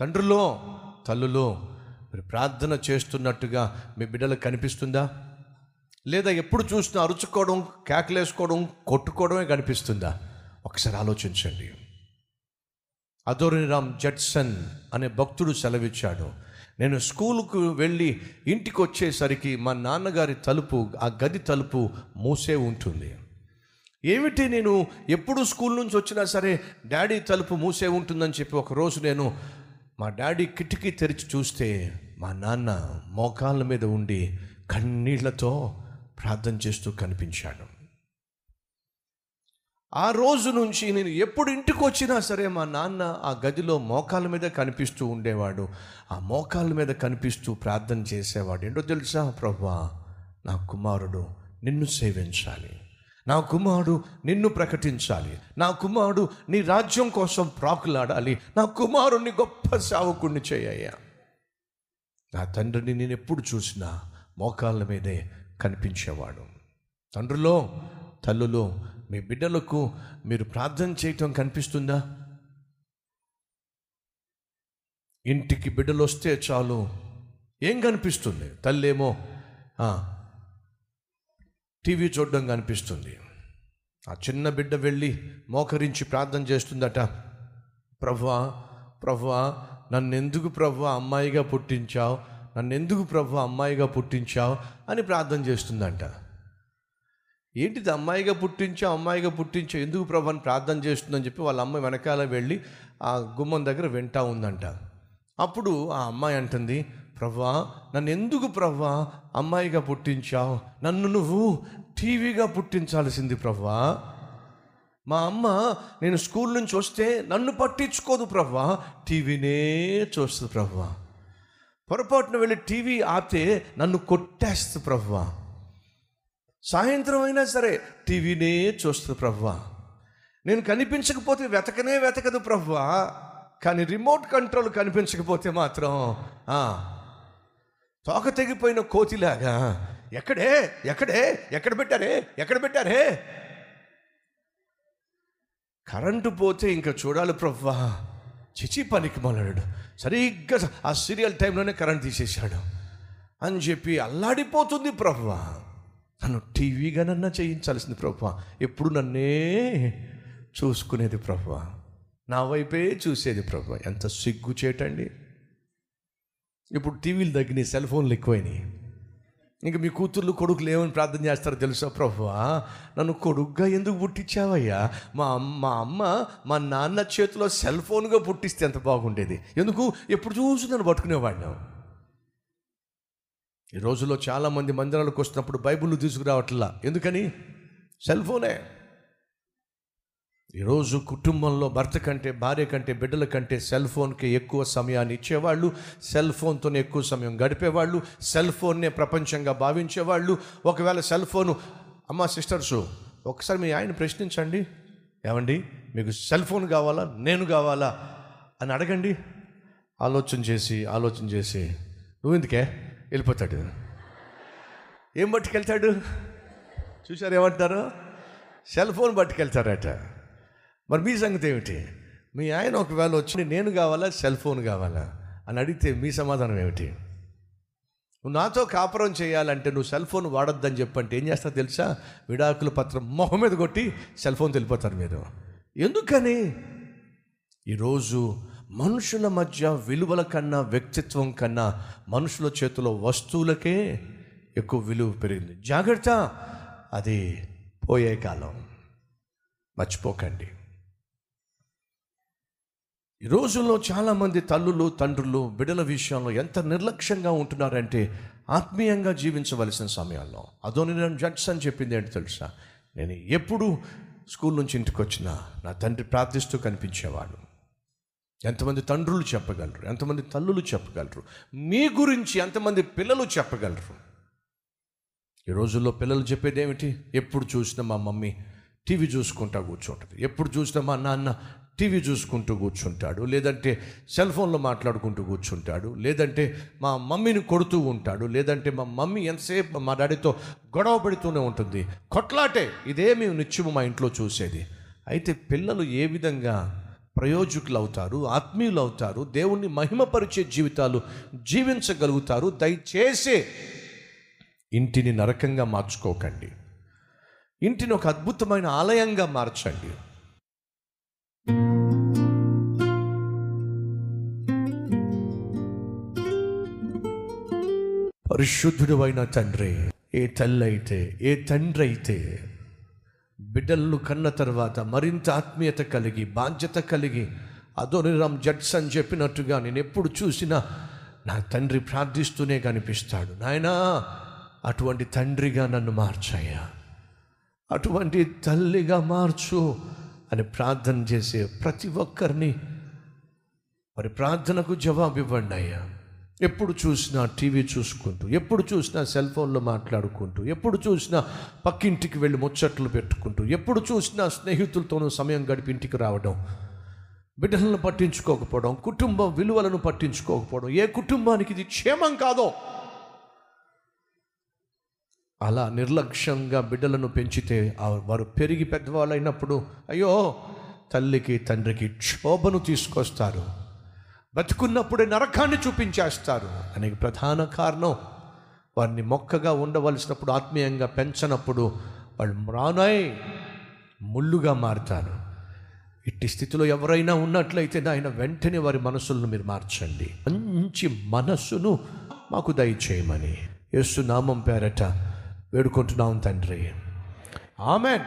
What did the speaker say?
తండ్రులో తల్లులో మీరు ప్రార్థన చేస్తున్నట్టుగా మీ బిడ్డలకు కనిపిస్తుందా? లేదా ఎప్పుడు చూసినా అరుచుకోవడం కేకలేసుకోవడం కొట్టుకోవడమే కనిపిస్తుందా? ఒకసారి ఆలోచించండి. అదోరిరామ్ జడ్సన్ అనే భక్తుడు సెలవిచ్చాడు. నేను స్కూలుకు వెళ్ళి ఇంటికి వచ్చేసరికి మా నాన్నగారి తలుపు ఆ గది తలుపు మూసే ఉంటుంది. ఏమిటి నేను ఎప్పుడు స్కూల్ నుంచి వచ్చినా సరే డాడీ తలుపు మూసే ఉంటుందని చెప్పి ఒకరోజు నేను మా డాడీ కిటికీ తెరిచి చూస్తే మా నాన్న మోకాళ్ళ మీద ఉండి కన్నీళ్ళతో ప్రార్థన చేస్తూ కనిపించాడు. ఆ రోజు నుంచి నేను ఎప్పుడు ఇంటికి వచ్చినా సరే మా నాన్న ఆ గదిలో మోకాళ్ళ మీద కనిపిస్తూ ఉండేవాడు. ఆ మోకాళ్ళ మీద కనిపిస్తూ ప్రార్థన చేసేవాడు. ఏంటో తెలుసా? ప్రభా నా కుమారుడు నిన్ను సేవించాలి. నా కుమారుడు నిన్ను ప్రకటించాలి. నా కుమారుడు నీ రాజ్యం కోసం ప్రాకులాడాలి. నా కుమారుణ్ణి గొప్ప సావుకుణ్ణి చేయ్యా నా తండ్రిని నేను ఎప్పుడు చూసినా మోకాళ్ళ మీదే కనిపించేవాడు. తండ్రిలో తల్లులో మీ బిడ్డలకు మీరు ప్రార్థన చేయటం కనిపిస్తుందా? ఇంటికి బిడ్డలు వస్తే చాలు. ఏం కనిపిస్తుంది? తల్లేమో టీవీ చూడడం కనిపిస్తుంది. ఆ చిన్న బిడ్డ వెళ్ళి మోకరించి ప్రార్థన చేస్తుందట ప్రభువా ప్రభువా నన్ను ఎందుకు అమ్మాయిగా పుట్టించావు? నన్ను ఎందుకు అమ్మాయిగా పుట్టించావు? అని ప్రార్థన చేస్తుందంట. ఏంటిది అమ్మాయిగా పుట్టించా అమ్మాయిగా పుట్టించా ఎందుకు ప్రభు? అని ప్రార్థన చేస్తుందని చెప్పి వాళ్ళ అమ్మాయి వెనకాల వెళ్ళి ఆ గుమ్మం దగ్గర వింటా ఉందంట. అప్పుడు ఆ అమ్మాయి అంటుంది ప్రవ్వా నన్ను ఎందుకు ప్రవ్వా అమ్మాయిగా పుట్టించావు? నన్ను నువ్వు టీవీగా పుట్టించాల్సింది ప్రభా మా అమ్మ నేను స్కూల్ నుంచి వస్తే నన్ను పట్టించుకోదు ప్రభా టీవీనే చూస్తుంది ప్రవ్వా. పొరపాటున వెళ్ళి టీవీ ఆపితే నన్ను కొట్టేస్తుంది ప్రవ్వా. సాయంత్రం అయినా సరే టీవీనే చూస్తుంది ప్రవ్వా. నేను కనిపించకపోతే వెతకనే వెతకదు ప్రవ్వా కానీ రిమోట్ కంట్రోల్ కనిపించకపోతే మాత్రం తోక తెగిపోయిన కోతిలాగా. ఎక్కడే? ఎక్కడే? ఎక్కడ పెట్టారే? ఎక్కడ పెట్టారే? కరెంటు పోతే ఇంకా చూడాలి ప్రవ్వా. చిచి పనికి మొదలాడు సరిగ్గా ఆ సీరియల్ టైంలోనే కరెంట్ తీసేశాడు. అని చెప్పి అల్లాడిపోతుంది ప్రవ్వా. నన్ను టీవీగా నన్న చేయించాల్సింది ప్రభా ఎప్పుడు నన్నే చూసుకునేది ప్రభా నా వైపే చూసేది ప్రభా ఎంత సిగ్గు చేయటండి ఇప్పుడు టీవీలు తగ్గినాయి సెల్ ఫోన్లు ఎక్కువైనాయి. ఇంక మీ కూతుర్లు కొడుకులు ఏమని ప్రార్థన చేస్తారో తెలుసా ప్రభువా నన్ను కొడుకుగా ఎందుకు పుట్టించావయ్యా? మా అమ్మ మా అమ్మ మా నాన్న చేతిలో సెల్ ఫోన్గా పుట్టిస్తే ఎంత బాగుండేది. ఎందుకు? ఎప్పుడు చూసి నన్ను పట్టుకునేవాడిని ఈ రోజుల్లో చాలామంది మందిరాలకు వస్తున్నప్పుడు బైబిల్ తీసుకురావట్లా. ఎందుకని? సెల్ ఫోనే. ఈరోజు కుటుంబంలో భర్త కంటే భార్య కంటే బిడ్డల కంటే సెల్ ఫోన్కి ఎక్కువ సమయాన్ని ఇచ్చేవాళ్ళు సెల్ ఫోన్తోనే ఎక్కువ సమయం గడిపేవాళ్ళు సెల్ ఫోన్నే ప్రపంచంగా భావించేవాళ్ళు. ఒకవేళ సెల్ ఫోను అమ్మ సిస్టర్సు ఒకసారి మీ ఆయన ప్రశ్నించండి. ఏమండి మీకు సెల్ ఫోన్ కావాలా? నేను కావాలా? అని అడగండి. ఆలోచన చేసి ఆలోచన చేసి నువ్వు ఎందుకే? వెళ్ళిపోతాడు. ఏం పట్టుకెళ్తాడు? చూసారు ఏమంటారు సెల్ ఫోన్ పట్టుకెళ్తారట. మరి మీ సంగతి ఏమిటి? మీ ఆయన ఒకవేళ వచ్చి నేను కావాలా? సెల్ ఫోన్ కావాలా? అని అడిగితే మీ సమాధానం ఏమిటి? నువ్వు నాతో కాపురం చేయాలంటే నువ్వు సెల్ ఫోన్ వాడొద్దని చెప్పంటే ఏం చేస్తావు తెలుసా? విడాకుల పత్రం మొహం మీద కొట్టి సెల్ ఫోన్ తెలిపోతారు మీరు. ఎందుకని? ఈరోజు మనుషుల మధ్య విలువల కన్నా వ్యక్తిత్వం కన్నా మనుషుల చేతిలో వస్తువులకే ఎక్కువ విలువ పెరిగింది. జాగ్రత్త! అది పోయే కాలం. మర్చిపోకండి. ఈ రోజుల్లో చాలామంది తల్లులు తండ్రులు బిడ్డల విషయంలో ఎంత నిర్లక్ష్యంగా ఉంటున్నారంటే ఆత్మీయంగా జీవించవలసిన సమయాల్లో. అదోని నేను జడ్స్ అని చెప్పింది ఏంటి తెలుసా? నేను ఎప్పుడు స్కూల్ నుంచి ఇంటికి వచ్చినా నా తండ్రి ప్రార్థిస్తూ కనిపించేవాడు. ఎంతమంది తండ్రులు చెప్పగలరు ఎంతమంది తల్లులు చెప్పగలరు మీ గురించి ఎంతమంది పిల్లలు చెప్పగలరు? ఈ రోజుల్లో పిల్లలు చెప్పేది ఏమిటి ఎప్పుడు చూసినా మా మమ్మీ టీవీ చూసుకుంటా కూర్చుంటుంది ఎప్పుడు చూసినా మా నాన్న టీవీ చూసుకుంటూ కూర్చుంటాడు లేదంటే సెల్ ఫోన్లో మాట్లాడుకుంటూ కూర్చుంటాడు లేదంటే మా మమ్మీని కొడుతూ ఉంటాడు లేదంటే మా మమ్మీ ఎంతసేపు మా డాడీతో గొడవ పడుతూనే ఉంటుంది. కొట్లాటే ఇదే మేము నిత్యము మా ఇంట్లో చూసేది. అయితే పిల్లలు ఏ విధంగా ప్రయోజకులు అవుతారు ఆత్మీయులు అవుతారు దేవుణ్ణి మహిమపరిచే జీవితాలు జీవించగలుగుతారు దయచేసి ఇంటిని నరకంగా మార్చుకోకండి. ఇంటిని ఒక అద్భుతమైన ఆలయంగా మార్చండి. పరిశుద్ధుడు అయిన తండ్రి ఏ తల్లి అయితే ఏ తండ్రి అయితే బిడ్డలను కన్న తర్వాత మరింత ఆత్మీయత కలిగి బాధ్యత కలిగి అదోనిరామ్ జడ్స్ అని చెప్పినట్టుగా నేను ఎప్పుడు చూసినా నా తండ్రి ప్రార్థిస్తూనే కనిపిస్తాడు. నాయనా అటువంటి తండ్రిగా నన్ను మార్చాయా అటువంటి తల్లిగా మార్చు అని ప్రార్థన చేసే ప్రతి ఒక్కరిని మరి ప్రార్థనకు జవాబు ఇవ్వండి అయ్యా ఎప్పుడు చూసినా టీవీ చూసుకుంటూ ఎప్పుడు చూసినా సెల్ ఫోన్లో మాట్లాడుకుంటూ ఎప్పుడు చూసినా పక్కింటికి వెళ్ళి ముచ్చట్లు పెట్టుకుంటూ ఎప్పుడు చూసినా స్నేహితులతోనూ సమయం గడిపి ఇంటికి రావడం బిడ్డలను పట్టించుకోకపోవడం కుటుంబ విలువలను పట్టించుకోకపోవడం ఏ కుటుంబానికి ఇది క్షేమం కాదో అలా నిర్లక్ష్యంగా బిడ్డలను పెంచితే వారు పెరిగి పెద్దవాళ్ళు అయినప్పుడు అయ్యో తల్లికి తండ్రికి క్షోభను తీసుకొస్తారు. బతుకున్నప్పుడే నరకాన్ని చూపించేస్తారు. అనే ప్రధాన కారణం వారిని మొక్కగా ఉండవలసినప్పుడు ఆత్మీయంగా పెంచనప్పుడు వాళ్ళు రానాయ్ ముళ్ళుగా మారుతారు. ఇట్టి స్థితిలో ఎవరైనా ఉన్నట్లయితే ఆయన వెంటనే వారి మనసులను మీరు మార్చండి. మంచి మనస్సును మాకు దయచేయమని. యేసు నామం పేరట వేడుకుంటున్నాం తండ్రి. ఆమెన్.